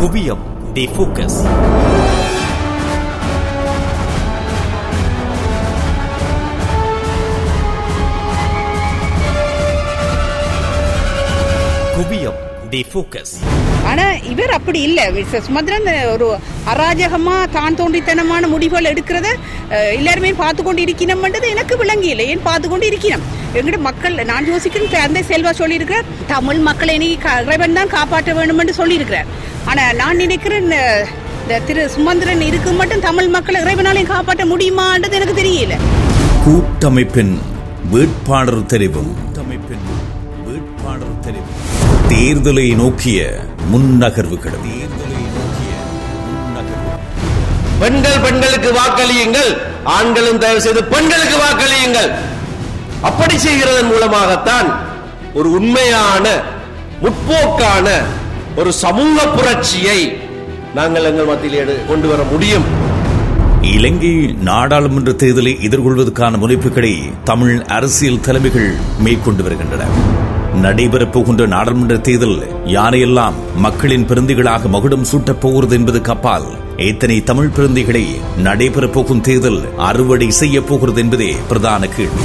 குவியம் தி ஃபோக்கஸ். குவியம் தி ஃபோக்கஸ். ஆனா இவர் அப்படி இல்ல. சுமந்திரன் ஒரு அராஜகமா தான் தோன்றித்தனமான முடிவுகள் எடுக்கிறத எல்லாருமே பார்த்து கொண்டு இருக்கணும்ன்றது எனக்கு விளங்கியில்லை. ஏன் பார்த்து கொண்டு இருக்கணும்? எங்கிட்ட மக்கள் நான் யோசிக்கிறேன் தந்தை செல்வா சொல்லியிருக்கிறார். தமிழ் மக்களை நீ இறைவன் தான் காப்பாற்ற வேண்டும் என்று சொல்லியிருக்கிறார். ஆனா நான் நினைக்கிறேன் இந்த திரு சுமந்திரன் இருக்கு மட்டும் தமிழ் மக்களை இறைவனாலையும் காப்பாற்ற முடியுமான்றது எனக்கு தெரியல. கூட்டமைப்பின் வேட்பாளர் தெரிவும் கூட்டமைப்பின் வேட்பாளர் தெரிவும் தேர்தலை நோக்கிய முன்னகர்வுகள் தேர்தலை நோக்கிய முன்னகர்வுகள் பெண்கள் பெண்களுக்கு வாக்களியுங்கள். ஆண்களும் தயவு செய்து பெண்களுக்கு வாக்களியுங்கள். அப்படி செய்கிறதன் மூலமாகத்தான் ஒரு உண்மையான முற்போக்கான ஒரு சமூக புரட்சியை நாங்கள் எங்கள் மத்தியில் கொண்டு வர முடியும். இலங்கை நாடாளுமன்ற தேர்தலை எதிர்கொள்வதற்கான முனைப்புகளை தமிழ் அரசியல் தலைமைகள் மேற்கொண்டு வருகின்றன. நடைபெறப் போகின்ற நாடாளுமன்ற தேர்தல் யாரையெல்லாம் மக்களின் பிரந்திகளாக மகுடம் சூட்டப் போகிறது என்பது அப்பால் எத்தனை தமிழ் பிரந்திகளை நடைபெறப் போகும் தேர்தல் அறுவடை செய்யப் போகிறது என்பதே பிரதான கேள்வி.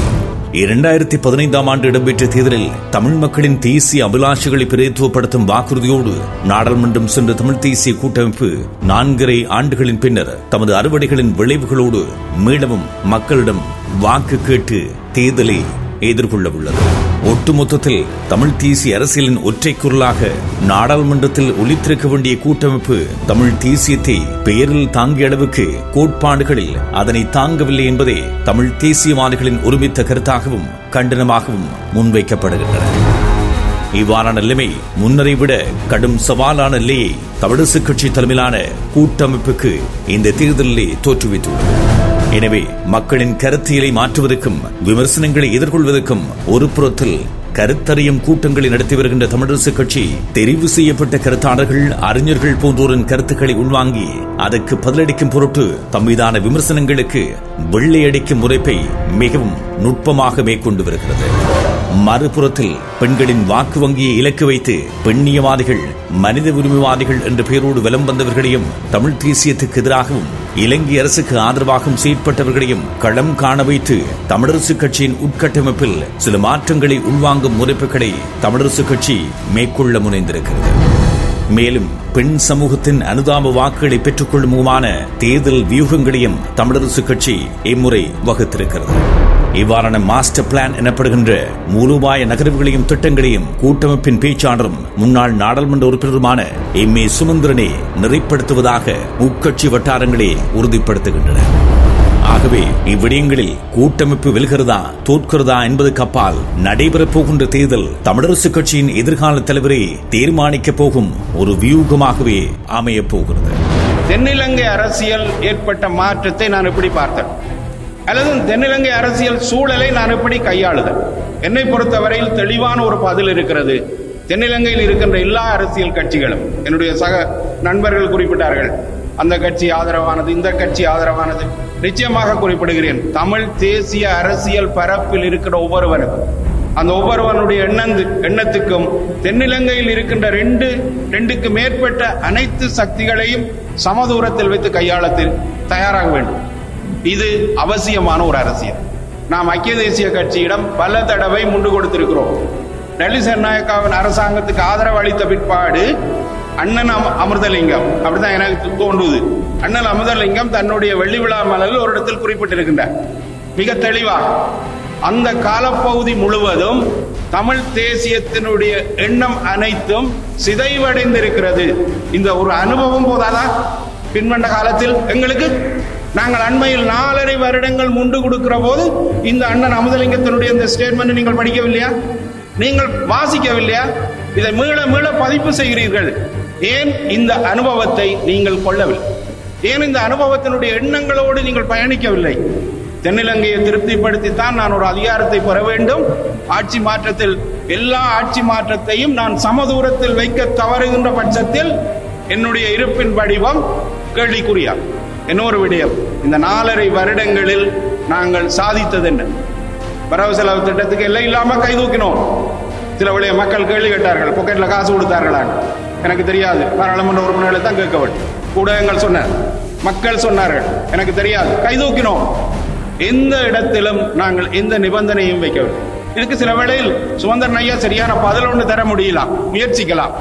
இரண்டாயிரத்தி பதினைந்தாம் ஆண்டு இடம்பெற்ற தேர்தலில் தமிழ் மக்களின் தேசிய அபிலாஷைகளை பிரதித்துவப்படுத்தும் வாக்குறுதியோடு நாடாளுமன்றம் சென்ற தமிழ் தேசிய கூட்டமைப்பு நான்கரை ஆண்டுகளின் பின்னர் தமது அறுவடைகளின் விளைவுகளோடு மீளவும் மக்களிடம் வாக்கு கேட்டு தேர்தலை எதிர்கொள்ள உள்ளது ஒட்டுமொத்தத்தில் தமிழ் தேசிய அரசியலின் ஒற்றை குரலாக நாடாளுமன்றத்தில் ஒழித்திருக்க வேண்டிய கூட்டமைப்பு தமிழ் தேசியத்தை பெயரில் தாங்கிய அளவுக்கு கோட்பாடுகளில் அதனை தாங்கவில்லை என்பதே தமிழ் தேசியவாதிகளின் ஒருமித்த கருத்தாகவும் கண்டனமாகவும் முன்வைக்கப்படுகின்றன. இவ்வாறான நிலைமை முன்னரை விட கடும் சவாலான நிலையை தமிழரசு கட்சி தலைமையிலான கூட்டமைப்புக்கு இந்த தேர்தலிலே தோற்றுவித்துள்ளது. எனவே மக்களின் கருத்தியலை மாற்றுவதற்கும் விமர்சனங்களை எதிர்கொள்வதற்கும் ஒரு புறத்தில் கருத்தறியும் கூட்டங்களை நடத்தி வருகின்ற தமிழரசு கட்சி தெரிவு செய்யப்பட்ட கருத்தாளர்கள் அறிஞர்கள் போன்றோரின் கருத்துக்களை உள்வாங்கி அதற்கு பதிலளிக்கும் பொருட்டு தம்மீதான விமர்சனங்களுக்கு வெள்ளையடிக்கும் முறைப்பை மிகவும் நுட்பமாக மேற்கொண்டு வருகிறது. மறுபுறத்தில் பெண்களின் வாக்கு வங்கியை இலக்கு வைத்து பெண்ணியவாதிகள் மனித உரிமைவாதிகள் என்ற பெயரோடு விலம் வந்தவர்களையும் தமிழ் தேசியத்துக்கு எதிராகவும் இலங்கை அரசுக்கு ஆதரவாகவும் செயற்பட்டவர்களையும் களம் காண வைத்து தமிழரசு கட்சியின் உட்கட்டமைப்பில் சில மாற்றங்களை உள்வாங்கும் முறைப்புகளை தமிழரசு கட்சி மேற்கொள்ள முனைந்திருக்கிறது. மேலும் பெண் சமூகத்தின் அனுதாப வாக்குகளை பெற்றுக்கொள்ளும் தேர்தல் வியூகங்களையும் தமிழரசு கட்சி இம்முறை வகுத்திருக்கிறது. இவ்வாறான மாஸ்டர் பிளான் எனப்படுகின்ற மூலோபாய நகர்வுகளையும் திட்டங்களையும் கூட்டமைப்பின் பேச்சாளரும் முன்னாள் நாடாளுமன்ற உறுப்பினருமான எம் ஏ சுமந்திரனே நிறைப்படுத்துவதாக உட்கட்சி வட்டாரங்களே உறுதிப்படுத்துகின்றன. ஆகவே இவ்விடயங்களில் கூட்டமைப்பு வெல்கிறதா தோற்கிறதா என்பதுக்கு அப்பால் நடைபெறப் போகின்ற தேர்தல் தமிழரசு கட்சியின் எதிர்கால தலைவரை தீர்மானிக்கப் போகும் ஒரு வியூகமாகவே அமையப் போகிறது. தென்னிலங்கை அரசியல் ஏற்பட்ட மாற்றத்தை நான் எப்படி பார்த்தேன்? அல்லது தென்னிலங்கை அரசியல் சூழலை நான் எப்படி கையாளுதல்? என்னை பொறுத்தவரையில் தெளிவான ஒரு பதில் இருக்கிறது. தென்னிலங்கையில் இருக்கின்ற எல்லா அரசியல் கட்சிகளும் என்னுடைய சக நண்பர்கள் குறிப்பிட்டார்கள் அந்த கட்சி ஆதரவானது இந்த கட்சி ஆதரவானது. நிச்சயமாக குறிப்பிடுகிறேன் தமிழ் தேசிய அரசியல் பரப்பில் இருக்கிற ஒவ்வொருவருக்கும் அந்த ஒவ்வொருவனுடைய எண்ணந்து எண்ணத்துக்கும் தென்னிலங்கையில் இருக்கின்ற ரெண்டு ரெண்டுக்கு மேற்பட்ட அனைத்து சக்திகளையும் சமதூரத்தில் வைத்து கையாளத்தில் தயாராக வேண்டும். இது அவசியமான ஒரு அரசியல். நாம் ஐக்கிய தேசிய கட்சியிடம் பல தடவை முண்டு கொடுத்திருக்கிறோம். டெல்லி சர்நாயக்காவின் அரசாங்கத்துக்கு ஆதரவு அளித்த பிற்பாடு அண்ணன் அமிர்தலிங்கம் அப்படிதான் எனக்கு தோன்றுது. அண்ணன் அமிர்தலிங்கம் தன்னுடைய வெள்ளி விழா மலரில் ஒரு இடத்தில் குறிப்பிட்டிருக்கின்றார். மிக தெளிவாக அந்த காலப்பகுதி முழுவதும் தமிழ் தேசியத்தினுடைய எண்ணம் அனைத்தும் சிதைவடைந்திருக்கிறது. இந்த ஒரு அனுபவம் போதாதா? பின்வண்ட காலத்தில் எங்களுக்கு நாங்கள் அண்மையில் நாலரை வருடங்கள் முண்டு கொடுக்கிற போது இந்த அண்ணன் அமுதலிங்கத்தினுடைய இந்த ஸ்டேட்மெண்ட் நீங்கள் படிக்கவில்லையா? நீங்கள் வாசிக்கவில்லையா? இதை மீள மீள பதிப்பு செய்கிறீர்கள். ஏன் இந்த அனுபவத்தை நீங்கள் கொள்ளவில்லை? ஏன் இந்த அனுபவத்தினுடைய எண்ணங்களோடு நீங்கள் பயணிக்கவில்லை? தென்னிலங்கையை திருப்திப்படுத்தித்தான் நான் ஒரு அதிகாரத்தை பெற வேண்டும். ஆட்சி மாற்றத்தில் எல்லா ஆட்சி மாற்றத்தையும் நான் சமதூரத்தில் வைக்க தவறுகின்ற பட்சத்தில் என்னுடைய இருப்பின் வடிவம் கேள்விக்குறியாகும். இன்னொரு விடயம். இந்த நாலரை வருடங்களில் நாங்கள் சாதித்தது என்ன வரவு செலவு திட்டத்துக்கு எல்லாம் இல்லாம கை தூக்கினோம். சில விளைய மக்கள் கேள்வி கேட்டார்கள். பொக்கெட்ல காசு கொடுத்தார்களா எனக்கு தெரியாது. பாராளுமன்ற உறுப்பினர்களை தான் கேட்க வேண்டும் ஊடகங்கள் சொன்னார் மக்கள் சொன்னார்கள். எனக்கு தெரியாது. கைதூக்கினோம் எந்த இடத்திலும் நாங்கள் எந்த நிபந்தனையும் வைக்கவில்லை. இதுக்கு சில வேளையில் சுதந்திரன் ஐயா சரியான பதில் ஒன்று தர முடியலாம் முயற்சிக்கலாம்.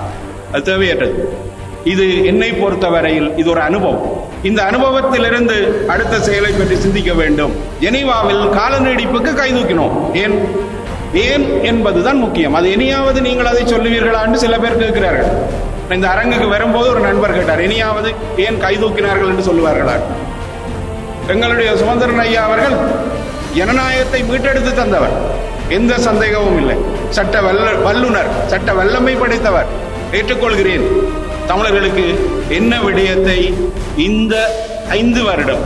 அது தேவையற்றது. இது என்னை பொறுத்தவரையில் இது ஒரு அனுபவம். இந்த அனுபவத்திலிருந்து அடுத்த செயலை பற்றி சிந்திக்க வேண்டும். ஜெனீவாவில் கால நீடிப்புக்கு கைதூக்கினோம் ஏன்? ஏன் என்பதுதான் முக்கியம். அது இனியாவது நீங்கள் அதை சொல்லுவீர்களா என்று சில பேர் கேட்கிறார்கள். இந்த அரங்குக்கு வரும்போது ஒரு நண்பர் கேட்டார் இனியாவது ஏன் கைதூக்கினார்கள் என்று சொல்லுவார்களா? எங்களுடைய சுதந்திரன் ஐயா அவர்கள் ஜனநாயகத்தை மீட்டெடுத்து தந்தவர். எந்த சந்தேகமும் இல்லை. சட்ட வல்ல வல்லுனர் சட்ட வல்லமை படைத்தவர். ஏற்றுக்கொள்கிறேன். தமிழர்களுக்கு என்ன விடயத்தை இந்த ஐந்து வருடம்?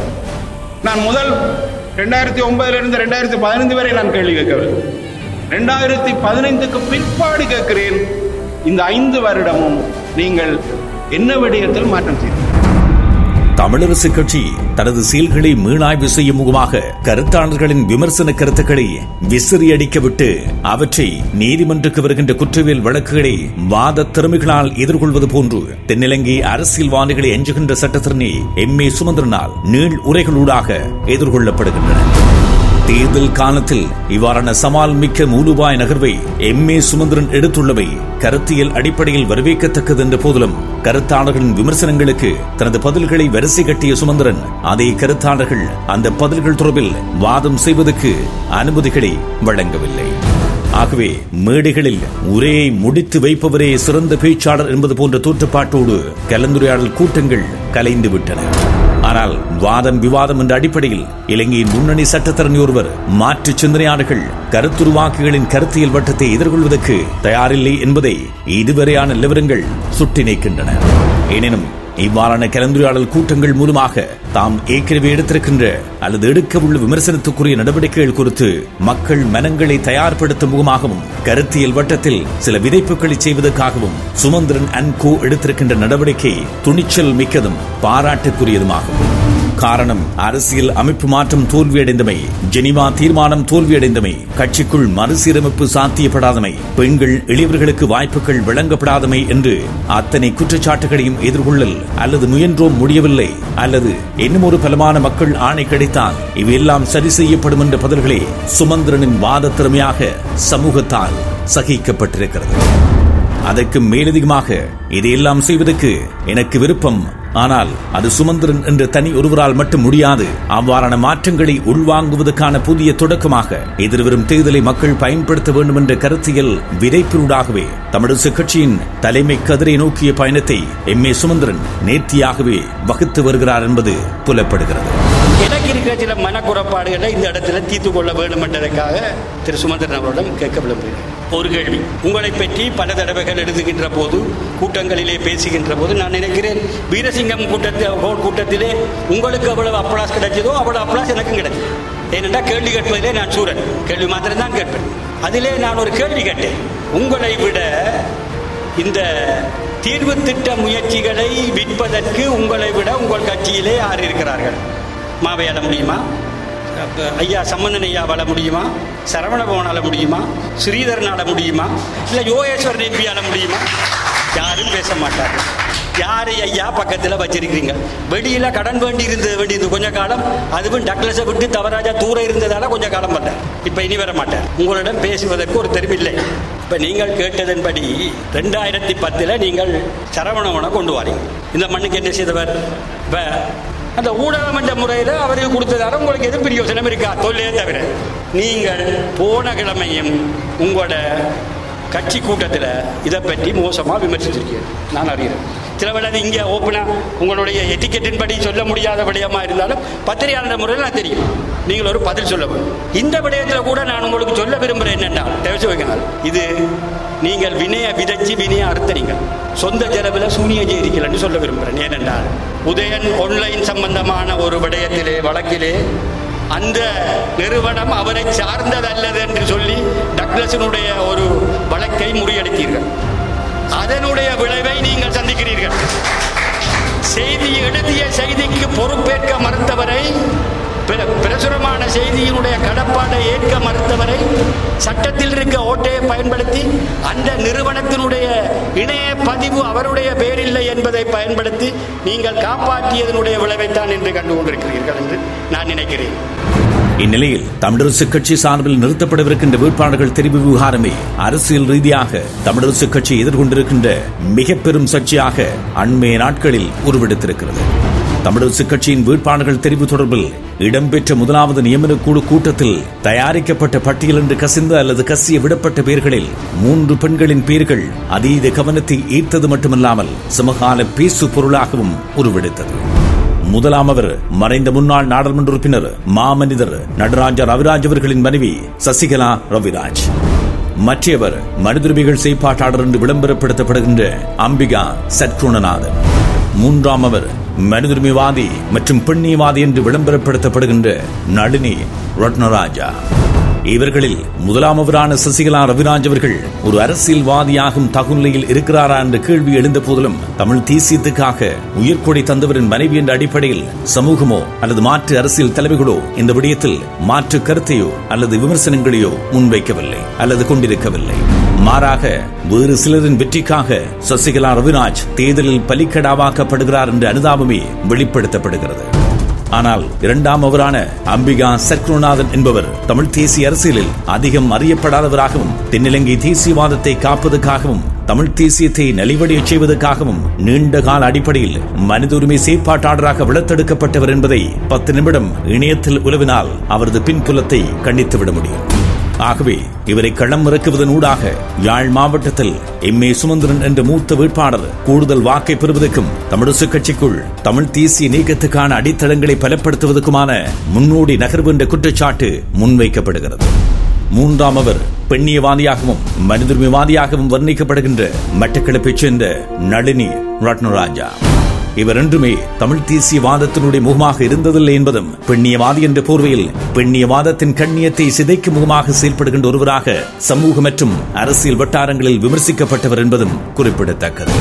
நான் முதல் ரெண்டாயிரத்தி ஒன்பதுல இருந்து ரெண்டாயிரத்தி பதினைந்து வரை நான் கேள்வி கேட்கவில்லை. ரெண்டாயிரத்தி பதினைந்துக்கு பிற்பாடு கேட்கிறேன். இந்த ஐந்து வருடமும் நீங்கள் என்ன விடயத்தில் மாற்றம் செய்தீர்கள்? தமிழரசு கட்சி தனது செயல்களை மீளாய்வு செய்யும் முகமாக கருத்தாளர்களின் விமர்சன கருத்துக்களை விசிறி அடிக்கவிட்டு அவற்றை நீதிமன்றக்கு வருகின்ற குற்றவியல் வழக்குகளை வாத திறமைகளால் எதிர்கொள்வது போன்று தென்னிலங்கை அரசியல்வாதிகளை எஞ்சுகின்ற சட்டத்திறனி எம் ஏ சுமந்திரனால் நீள் உரைகளூடாக எதிர்கொள்ளப்படுகின்றன. தேர்தல் காலத்தில் இவ்வாறான சமால் மிக்க மூலுபாய் நகர்வை எம் ஏ சுமந்திரன் எடுத்துள்ளவை கருத்தியல் அடிப்படையில் வரவேற்கத்தக்கது என்ற போதிலும் கருத்தாளர்களின் விமர்சனங்களுக்கு தனது பதில்களை வரிசை கட்டிய சுமந்திரன் அதே கருத்தாளர்கள் அந்த பதில்கள் தொடர்பில் வாதம் செய்வதற்கு அனுமதிகளை வழங்கவில்லை. ஆகவே மேடைகளில் உரையை முடித்து வைப்பவரே சிறந்த பேச்சாளர் என்பது போன்ற தோற்றப்பாட்டோடு கலந்துரையாடல் கூட்டங்கள் கலைந்து விட்டன ஆனால் வாதம் விவாதம் என்ற அடிப்படையில் இலங்கையின் முன்னணி சட்டத்தரணி ஒருவர் மாற்று சிந்தனையாளர்கள் கருத்துருவாக்குகளின் கருத்தியல் வட்டத்தை எதிர்கொள்வதற்கு தயாரில்லை என்பதை இதுவரையான நிலவரங்கள் சுட்டி நிற்கின்றன எனினும் இவ்வாறான கலந்துரையாடல் கூட்டங்கள் மூலமாக தாம் ஏற்கனவே எடுத்திருக்கின்ற அல்லது எடுக்க உள்ள விமர்சனத்துக்குரிய நடவடிக்கைகள் குறித்து மக்கள் மனங்களை தயார்படுத்தும் முகமாகவும் கருத்தியல் வட்டத்தில் சில விதைப்புகளை செய்வதற்காகவும் சுமந்திரன் அண்ட் கோ எடுத்திருக்கின்ற நடவடிக்கை துணிச்சல் மிக்கதும் பாராட்டுக்குரியதுமாகும். காரணம் அரசியல் அமைப்பு மாற்றம் தோல்வியடைந்தமை ஜெனிவா தீர்மானம் தோல்வியடைந்தமை கட்சிக்குள் மறுசீரமைப்பு சாத்தியப்படாதமை பெண்கள் எளியவர்களுக்கு வாய்ப்புகள் வழங்கப்படாதமை என்று அத்தனை குற்றச்சாட்டுகளையும் எதிர்கொள்ளல் அல்லது முயன்றோம் முடியவில்லை அல்லது இன்னும் ஒரு பலமான மக்கள் ஆணை கிடைத்தால் இவையெல்லாம் சரி செய்யப்படும் என்ற பதில்களே சுமந்திரனின் வாத திறமையாக சமூகத்தால் சகிக்கப்பட்டிருக்கிறது. அதற்கு மேலதிகமாக இதையெல்லாம் செய்வதற்கு எனக்கு விருப்பம் ஆனால் அது சுமந்திரன் என்ற தனி ஒருவரால் மட்டும் முடியாது. அவ்வாறான மாற்றங்களை உள்வாங்குவதற்கான புதிய தொடக்கமாக எதிர்வரும் தேர்தலை மக்கள் பயன்படுத்த வேண்டும் என்ற கருத்தியல் விதைப்பினூடாகவே தமிழரசு கட்சியின் தலைமை கதிரை நோக்கிய பயணத்தை எம் ஏ சுமந்திரன் நேர்த்தியாகவே வகுத்து வருகிறார் என்பது புலப்படுகிறது. எனக்கு இருக்கிற சில மனக்குறப்பாடுகளை இந்த இடத்துல தீர்த்து கொள்ள வேண்டும் என்றதற்காக திரு சுமந்திரன் அவரிடம் கேட்க விரும்புகிறேன். ஒரு கேள்வி. உங்களை பற்றி பல தடவைகள் எழுதுகின்ற போது கூட்டங்களிலே பேசுகின்ற போது நான் நினைக்கிறேன் வீரசிங்கம் கூட்டத்தில் கூட்டத்திலே உங்களுக்கு அவ்வளவு அப்ளாஸ் கிடைச்சதோ அவ்வளவு அப்ளாஸ் எனக்கும் கிடைச்சது. ஏனென்றால் கேள்வி கேட்பதிலே நான் சூரன். கேள்வி மாத்திரம் தான் கேட்பேன். அதிலே நான் ஒரு கேள்வி கேட்டேன். உங்களை விட இந்த தீர்வு திட்ட முயற்சிகளை விற்பதற்கு உங்களை விட உங்கள் கட்சியிலே யார் இருக்கிறார்கள்? மாவையாட முடியுமா? ஐயா சம்பந்தன் ஐயா வள முடியுமா? சரவணபவனால முடியுமா? ஸ்ரீதரனால முடியுமா? இல்லை யோகேஸ்வரன் எம்பியால முடியுமா? யாரும் பேச மாட்டார்கள். யாரை ஐயா பக்கத்தில் வச்சிருக்கிறீங்க? வெளியில கடன் வேண்டி இருந்தது வேண்டியது கொஞ்ச காலம் அதுவும் டக்ளஸை விட்டு தவராஜா தூரம் இருந்ததால கொஞ்ச காலம் பண்ணார் இப்போ இனி வர மாட்டார் உங்களிடம் பேசுவதற்கு ஒரு தெரிவில்லை இப்போ நீங்கள் கேட்டதன்படி ரெண்டாயிரத்தி பத்தில் நீங்கள் சரவணவனை கொண்டு வாரீங்க. இந்த மண்ணுக்கு என்ன செய்தவர்? இப்போ அந்த ஊடகம் என்ற முறையில் அவருக்கு கொடுத்ததால உங்களுக்கு எதுவும் பிரயோசனம் இருக்கா? தொல்லையே தவிர. நீங்கள் போன கிழமையும் உங்களோட கட்சி கூட்டத்தில் இதை பற்றி மோசமாக விமர்சிச்சிருக்கீங்க நான் அறிகிறேன். சில இங்கே ஓப்பனாக உங்களுடைய எட்டிக்கெட்டின் படி சொல்ல முடியாத விடயமாக இருந்தாலும் பத்திரிகையாளர் முறையில் நான் தெரியும். நீங்கள் ஒரு பதில் சொல்ல வேண்டும். இந்த விடயத்தில் கூட நான் உங்களுக்கு சொல்ல விரும்புகிறேன் என்னென்னா தெரிவிச்சு வைங்க இது நீங்கள் வினையை விதைச்சு வினய அறுத்தறீங்க. சொந்த செலவில் சூனிய ஜெயிக்கலன்னு சொல்ல விரும்புகிறேன் ஏனென்றால் உதயன் ஆன்லைன் சம்பந்தமான ஒரு விடயத்திலே வழக்கிலே அந்த நிறுவனம் அவரை சார்ந்ததல்லது என்று சொல்லி டக்ளஸினுடைய ஒரு வழக்கை முறியடித்தீர்கள். அதனுடைய விளைவை நீங்கள் சந்திக்கிறீர்கள். செய்தி எழுதிய செய்திக்கு பொறுப்பேற்க மறுத்தவரை பிர- பிரசுரமான செய்தியினுடைய கடப்பாட்டை ஏற்க மறுத்தவரை சட்டத்தில் இருக்க ஓட்டையை பயன்படுத்தி அந்த நிறுவனத்தினுடைய இணைய பதிவு அவருடைய பேரில்லை என்பதை பயன்படுத்தி நீங்கள் காப்பாற்றியதனுடைய விளைவைத்தான் என்று கண்டு கொண்டிருக்கிறீர்கள் என்று நான் நினைக்கிறேன். இந்நிலையில் தமிழரசு கட்சி சார்பில் நிறுத்தப்படவிருக்கின்ற வேட்பாளர்கள் தெரிவு விவகாரமே அரசியல் ரீதியாக தமிழரசு கட்சி எதிர்கொண்டிருக்கின்ற மிக பெரும் சர்ச்சையாக அண்மைய நாட்களில் உருவெடுத்திருக்கிறது. தமிழரசு கட்சியின் வேட்பாளர்கள் தெரிவு தொடர்பில் இடம்பெற்ற முதலாவது நியமன குழு கூட்டத்தில் தயாரிக்கப்பட்ட பட்டியல் என்று கசிந்த அல்லது கசிய விடப்பட்ட பெயர்களில் மூன்று பெண்களின் பெயர்கள் அதீத கவனத்தை ஈர்த்தது மட்டுமல்லாமல் சமகால பேசு பொருளாகவும் உருவெடுத்தது. முதலாம் அவர் மறைந்த முன்னாள் நாடாளுமன்ற உறுப்பினர் மாமனிதர் நடராஜா ரவிராஜ் அவர்களின் மனைவி சசிகலா ரவிராஜ். மற்றவர் மனிதுரிமைகள் செய்ப்பாட்டாளர் என்று விளம்பரப்படுத்தப்படுகின்ற அம்பிகா சத்குணநாதன். மூன்றாம் அவர் மனிதுரிமைவாதி மற்றும் பெண்ணியவாதி என்று விளம்பரப்படுத்தப்படுகின்ற நளினி ரத்னராஜா இவர்களில் முதலாமவரான சசிகலா ரவிராஜ் அவர்கள் ஒரு அரசியல்வாதியாகும் தகுநிலையில் இருக்கிறாரா என்ற கேள்வி எழுந்த போதிலும் தமிழ் தேசியத்துக்காக உயிர்கொடை தந்தவரின் மனைவி என்ற அடிப்படையில் சமூகமோ அல்லது மாற்று அரசியல் தலைவர்களோ இந்த விடயத்தில் மாற்று கருத்தையோ அல்லது விமர்சனங்களையோ முன்வைக்கவில்லை அல்லது கொண்டிருக்கவில்லை. மாறாக வேறு சிலரின் வெற்றிக்காக சசிகலா ரவிராஜ் தேர்தலில் பலிக்கடாவாக்கப்படுகிறார் என்ற அனுதாபமே வெளிப்படுத்தப்படுகிறது. ஆனால் இரண்டாம் அவரான அம்பிகா சத்ருநாதன் என்பவர் தமிழ் தேசிய அரசியலில் அதிகம் அறியப்படாதவராகவும் தென்னிலங்கை தேசியவாதத்தை காப்பதற்காகவும் தமிழ் தேசியத்தை நலிவடையச் செய்வதற்காகவும் நீண்ட கால அடிப்படையில் மனித உரிமை செயற்பாட்டாளராக வளர்த்தெடுக்கப்பட்டவர் என்பதை பத்து நிமிடம் இணையத்தில் உலவினால் அவரது பின்புலத்தை கண்டித்துவிட முடியும். ஆகவே இவரை களம் இறக்குவதன் ஊடாக யாழ் மாவட்டத்தில் எம் ஏ சுமந்திரன் என்ற மூத்த வேட்பாளர் கூடுதல் வாக்கை பெறுவதற்கும் தமிழிசு கட்சிக்குள் தமிழ் தேசிய நீக்கத்துக்கான அடித்தளங்களை பலப்படுத்துவதற்குமான முன்னோடி நகர்வு என்ற குற்றச்சாட்டு முன்வைக்கப்படுகிறது. மூன்றாம் அவர் பெண்ணியவாதியாகவும் மனிதர்மைவாதியாகவும் வர்ணிக்கப்படுகின்ற மட்டக்களப்பைச் சேர்ந்த நளினி ரத்னராஜா இவர் என்றுமே தமிழ் தேசியவாதத்தினுடைய முகமாக இருந்ததில்லை என்பதும் பெண்ணியவாதி என்ற போர்வையில் பெண்ணியவாதத்தின் கண்ணியத்தை சிதைக்கும் முகமாக செயல்படுகின்ற ஒருவராக சமூக மற்றும் அரசியல் வட்டாரங்களில் விமர்சிக்கப்பட்டவர் என்பதும் குறிப்பிடத்தக்கது.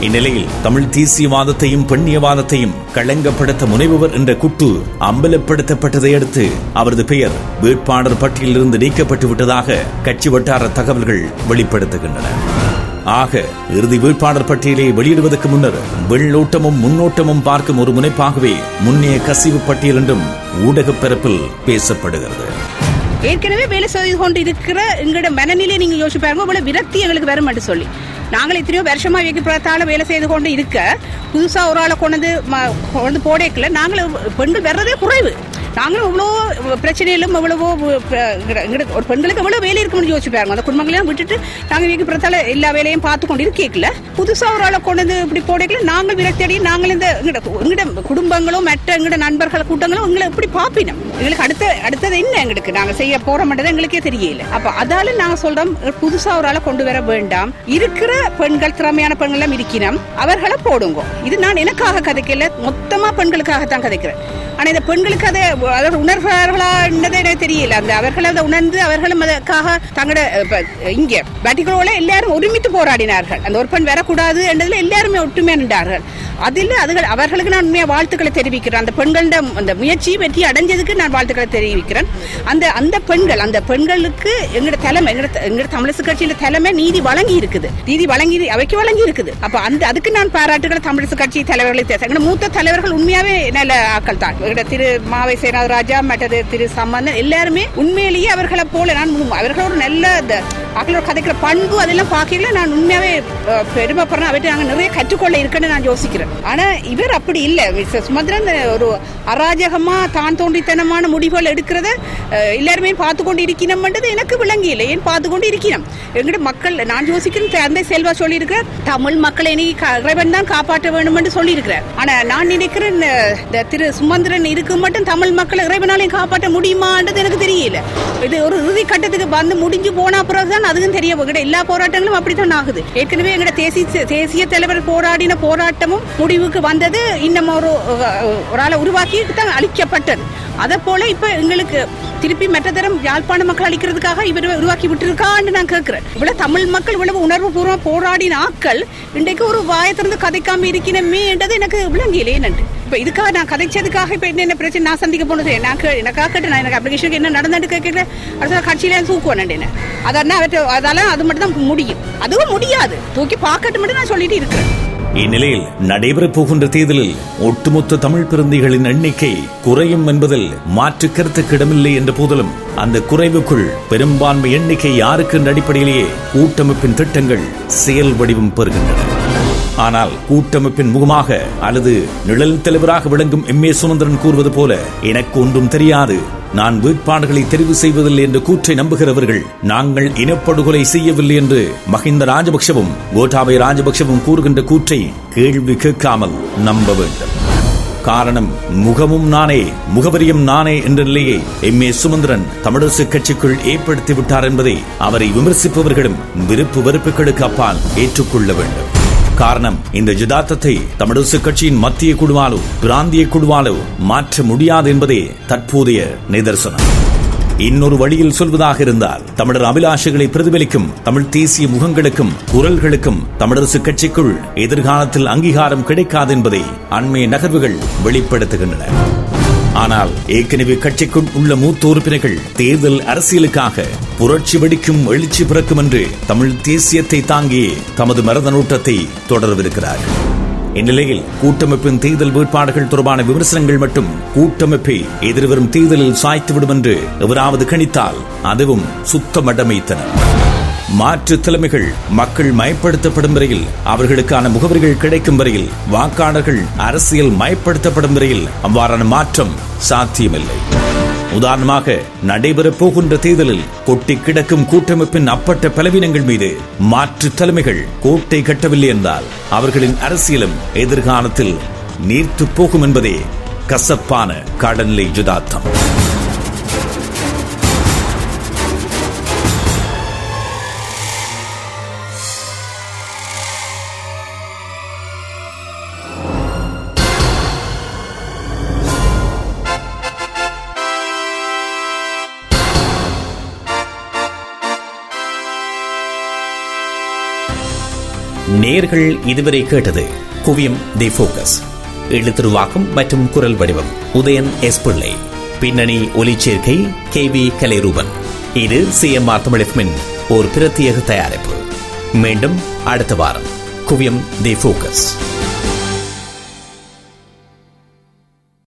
இந்நிலையில் தமிழ் தேசியவாதத்தையும் பெண்ணியவாதத்தையும் களங்கப்படுத்த முனைபவர் என்ற குட்டு அம்பலப்படுத்தப்பட்டதை அடுத்து அவரது பெயர் வேட்பாளர் பட்டியலிருந்து நீக்கப்பட்டு விட்டதாக கட்சி வட்டார தகவல்கள் வெளிப்படுத்துகின்றன. ஆக இறுதி வேட்பாளர் பட்டியலை வெளியிடுவதற்கு முன்னர் வெள்ளோட்டமும் முன்னோட்டமும் பார்க்கும் ஒரு முனைப்பாகவே முன்னைய கசிவு பட்டியல் என்றும் ஊடகப் பரப்பில் பேசப்படுகிறது. ஏற்கனவே வேலை செய்து கொண்டு இருக்கிற எங்களோட மனநிலை நீங்க யோசிச்சு பாருங்க. உங்களை விரக்தி எங்களுக்கு வரும் என்று சொல்லி. நாங்கள் எத்தனையோ வருஷமா வியக்கப்படுறதால வேலை செய்து கொண்டு இருக்க புதுசா ஒரு ஆளை கொண்டு வந்து கொண்டு போடேக்கல. நாங்கள் பெண்கள் வர்றதே குறைவு. நாங்களும் இவ்வளோ பிரச்சனையிலும் எவ்வளவோ ஒரு பெண்களுக்கு எவ்வளவு வேலை இருக்கும்னு யோசிச்சு பாருங்க. அந்த குடும்பங்களையும் விட்டுட்டு நாங்கள் பிரத்தால எல்லா வேலையும் பார்த்து கொண்டு இருக்கேக்கல புதுசா ஒரு ஆளை கொண்டு வந்து இப்படி போடைக்கல. நாங்கள் விரக்தி அடி நாங்கள் இந்த எங்கட குடும்பங்களும் மற்ற எங்கட நண்பர்கள் கூட்டங்களும் எங்களை எப்படி பார்ப்பினோம்? எங்களுக்கு அடுத்த அடுத்தது என்ன எங்களுக்கு? நாங்க செய்ய போற மாட்டது எங்களுக்கே தெரியல. அப்ப அதால நாங்க சொல்றோம் புதுசா ஒரு ஆளை கொண்டு வர வேண்டாம். இருக்கிற பெண்கள் திறமையான பெண்கள் எல்லாம் இருக்கிறோம். அவர்களை போடுங்க. இது நான் எனக்காக கதைக்கல. மொத்தமா பெண்களுக்காகத்தான் கதைக்கிறேன். ஆனா இந்த பெண்களுக்கு அதை அவர் உணர்கிறார்களா என்னதே எனக்கு தெரியல. அந்த அவர்கள் அதை உணர்ந்து அவர்களும் அதற்காக தங்களோட இப்ப, இங்க பட்டிகளோட எல்லாரும் ஒருமித்து போராடினார்கள். அந்த ஒரு பெண் வரக்கூடாது என்றதுல எல்லாருமே ஒற்றுமை நின்றார்கள். அதில் அதுகள் அவர்களுக்கு நான் உண்மையாக வாழ்த்துக்களை தெரிவிக்கிறேன். அந்த பெண்களோட அந்த முயற்சி வெற்றி அடைஞ்சதுக்கு நான் வாழ்த்துக்களை தெரிவிக்கிறேன். அந்த அந்த பெண்கள் அந்த பெண்களுக்கு எங்களோட தலைமை எங்களோட எங்களோட தமிழரசு கட்சியில தலைமை நீதி வழங்கி இருக்குது. நீதி வழங்கி அவைக்கு வழங்கி இருக்குது. அப்ப அந்த அதுக்கு நான் பாராட்டுகளை தமிழரசு கட்சி தலைவர்களை தேச எங்களோட மூத்த தலைவர்கள் உண்மையாவே நல்ல ஆக்கள் தான் எங்களோட திரு மாவை சேனாத் ராஜா மற்றது திரு சம்பந்தன் எல்லாருமே உண்மையிலேயே அவர்களை போல நான் உண்மை- அவர்களோட நல்ல அவங்களோட கதைக்கிற பண்பு அதெல்லாம் பார்க்கல நான் உண்மையாவே பெருமைப்படுறேன். அவற்றை நாங்கள் நிறைய கற்றுக்கொள்ள இருக்குன்னு நான் யோசிக்கிறேன். ஆனால் இவர் அப்படி இல்லை. மிஸ்டர் சுமந்திரன் ஒரு அராஜகமாக தான் தோன்றித்தனமான முடிவுகள் எடுக்கிறத எல்லாருமே பார்த்து கொண்டு இருக்கணும்ன்றது எனக்கு விளங்கியில்லை ஏன் பார்த்து கொண்டு இருக்கணும் எங்கிட்ட மக்கள் நான் யோசிக்கிறேன் தந்தை செல்வா சொல்லியிருக்கிறார் தமிழ் மக்களை நீ இறைவன் தான் காப்பாற்ற வேண்டும் என்று சொல்லியிருக்கிறார். ஆனால் நான் நினைக்கிறேன் இந்த திரு சுமந்திரன் இருக்கு மட்டும் தமிழ் மக்களை இறைவனாலையும் காப்பாற்ற முடியுமான்றது எனக்கு தெரியல. இது ஒரு இறுதி கட்டத்துக்கு வந்து முடிஞ்சு போன தான் அதுவும் தெரிய எங்கட எல்லா போராட்டங்களும் அப்படித்தான் ஆகுது. ஏற்கனவே எங்கட தேசிய தேசிய தலைவர் போராடின போராட்டமும் முடிவுக்கு வந்தது இன்னும் ஒரு ஒரு ஆளை உருவாக்கி தான் அழிக்கப்பட்டது அதை போல இப்ப எங்களுக்கு திருப்பி மற்ற தரம் யாழ்ப்பாண மக்கள் அளிக்கிறதுக்காக இவர் உருவாக்கி விட்டுருக்கான்னு நான் கேட்கிறேன் இவ்வளவு தமிழ் மக்கள் இவ்வளவு உணர்வு பூர்வம் போராடின ஆக்கள் இன்றைக்கு ஒரு வாயை கதைக்காம இருக்கணுமே என்றது எனக்கு விளங்கியிலே நண்டு இப்ப இதுக்காக நான் கதைச்சதுக்காக இப்ப என்ன பிரச்சனை? நான் சந்திக்க போனது நான் கே- எனக்காக கேட்டு நான் எனக்கு அப்ளிகேஷனுக்கு என்ன நடந்துட்டு கேட்கல. அடுத்த கட்சியில தூக்குவேன் என்ன அதான் அவற்றை அதெல்லாம் அது மட்டும் தான் முடியும். அதுவும் முடியாது. தூக்கி பார்க்கட்டு மட்டும் நான் சொல்லிட்டு இருக்கிறேன். இந்நிலையில் நடைபெறப் போகின்ற தேர்தலில் ஒட்டுமொத்த தமிழ் பிறந்திகளின் எண்ணிக்கை குறையும் என்பதில் மாற்று கருத்துக்கு இடமில்லை என்ற போதிலும் அந்த குறைவுக்குள் பெரும்பான்மை எண்ணிக்கை யாருக்கு என்ற அடிப்படையிலேயே கூட்டமைப்பின் திட்டங்கள் செயல் வடிவம் பெறுகின்றன. ஆனால் கூட்டமைப்பின் முகமாக அல்லது நிழல் தலைவராக விளங்கும் எம் ஏ சுமந்திரன் கூறுவது போல எனக்கு ஒன்றும் தெரியாது நான் வேட்பாளர்களை தெரிவு செய்வதில்லை என்று கூற்றை நம்புகிறவர்கள் நாங்கள் இனப்படுகொலை செய்யவில்லை என்று மஹிந்த ராஜபக்ஷவும் கோட்டாபய ராஜபக்ஷவும் கூறுகின்ற கூற்றை கேள்வி கேட்காமல் நம்ப வேண்டும். காரணம் முகமும் நானே முகவரியும் நானே என்ற நிலையை எம் ஏ சுமந்திரன் தமிழரசு கட்சிக்குள் ஏற்படுத்தி விட்டார் என்பதை அவரை விமர்சிப்பவர்களும் விருப்பு வெறுப்புகளுக்கு அப்பால் ஏற்றுக்கொள்ள வேண்டும். காரணம் இந்த யதார்த்தத்தை தமிழரசு கட்சியின் மத்திய குழுவாலோ பிராந்திய குழுவாலோ மாற்ற முடியாது என்பதே தற்போதைய நிதர்சனம். இன்னொரு வழியில் சொல்வதாக இருந்தால் தமிழர் அபிலாஷைகளை பிரதிபலிக்கும் தமிழ் தேசிய முகங்களுக்கும் குரல்களுக்கும் தமிழரசு கட்சிக்குள் எதிர்காலத்தில் அங்கீகாரம் கிடைக்காது என்பதை அண்மைய நகர்வுகள் வெளிப்படுத்துகின்றன. ஆனால் ஏற்கனவே கட்சிக்குள் உள்ள மூத்த உறுப்பினர்கள் தேர்தல் அரசியலுக்காக புரட்சி வெடிக்கும் எழுச்சி பிறக்கும் என்று தமிழ் தேசியத்தை தாங்கி தமது மரதனூட்டத்தை தொடரவிருக்கிறார்கள் இந்நிலையில் கூட்டமைப்பின் தேர்தல் வேட்பாளர்கள் தொடர்பான விமர்சனங்கள் மட்டும் கூட்டமைப்பை எதிர்வரும் தேர்தலில் சாய்த்துவிடும் என்று எவராவது கணித்தால் அதுவும் சுத்தமடமைத்தனர் மடமைத்தனம் மாற்று தலைமைகள் மக்கள் மயப்படுத்தப்படும் வரையில் அவர்களுக்கான முகவரிகள் கிடைக்கும் வரையில் வாக்காளர்கள் அரசியல் மயப்படுத்தப்படும் வரையில் அவ்வாறான மாற்றம் சாத்தியமில்லை. உதாரணமாக நடைபெறப் போகின்ற தேர்தலில் கொட்டி கிடக்கும் கூட்டமைப்பின் அப்பட்ட பலவீனங்கள் மீது மாற்று தலைமைகள் கோட்டை கட்டவில்லை என்றால் அவர்களின் அரசியலும் எதிர்காலத்தில் நீர்த்து போகும் என்பதே கசப்பான கடநிலை ஜுதார்த்தம் நேர்கள் இதுவரை கேட்டது குவியம் தி போக்கஸ் எழுத்துருவாக்கம் மற்றும் குரல் வடிவம் உதயன் எஸ் பிள்ளை. பின்னணி ஒலிச்சேர்க்கை கே வி கலைரூபன். இது சிஎம்ஆர் தமிழகமின் ஒரு பிரத்யேக தயாரிப்பு. மீண்டும் அடுத்த வாரம் குவியம் தி போக்கஸ்